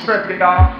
Thanks, Africa.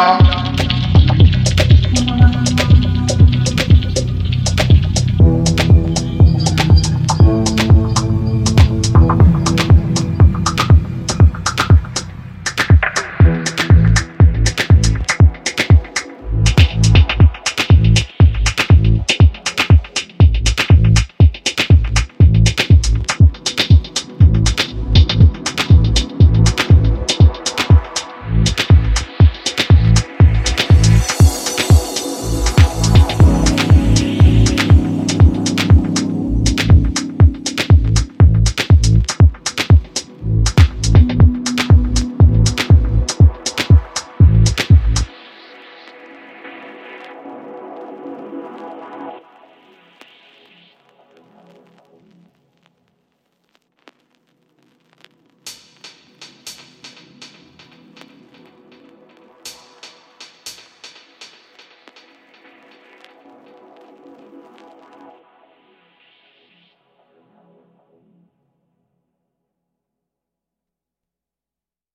y'all.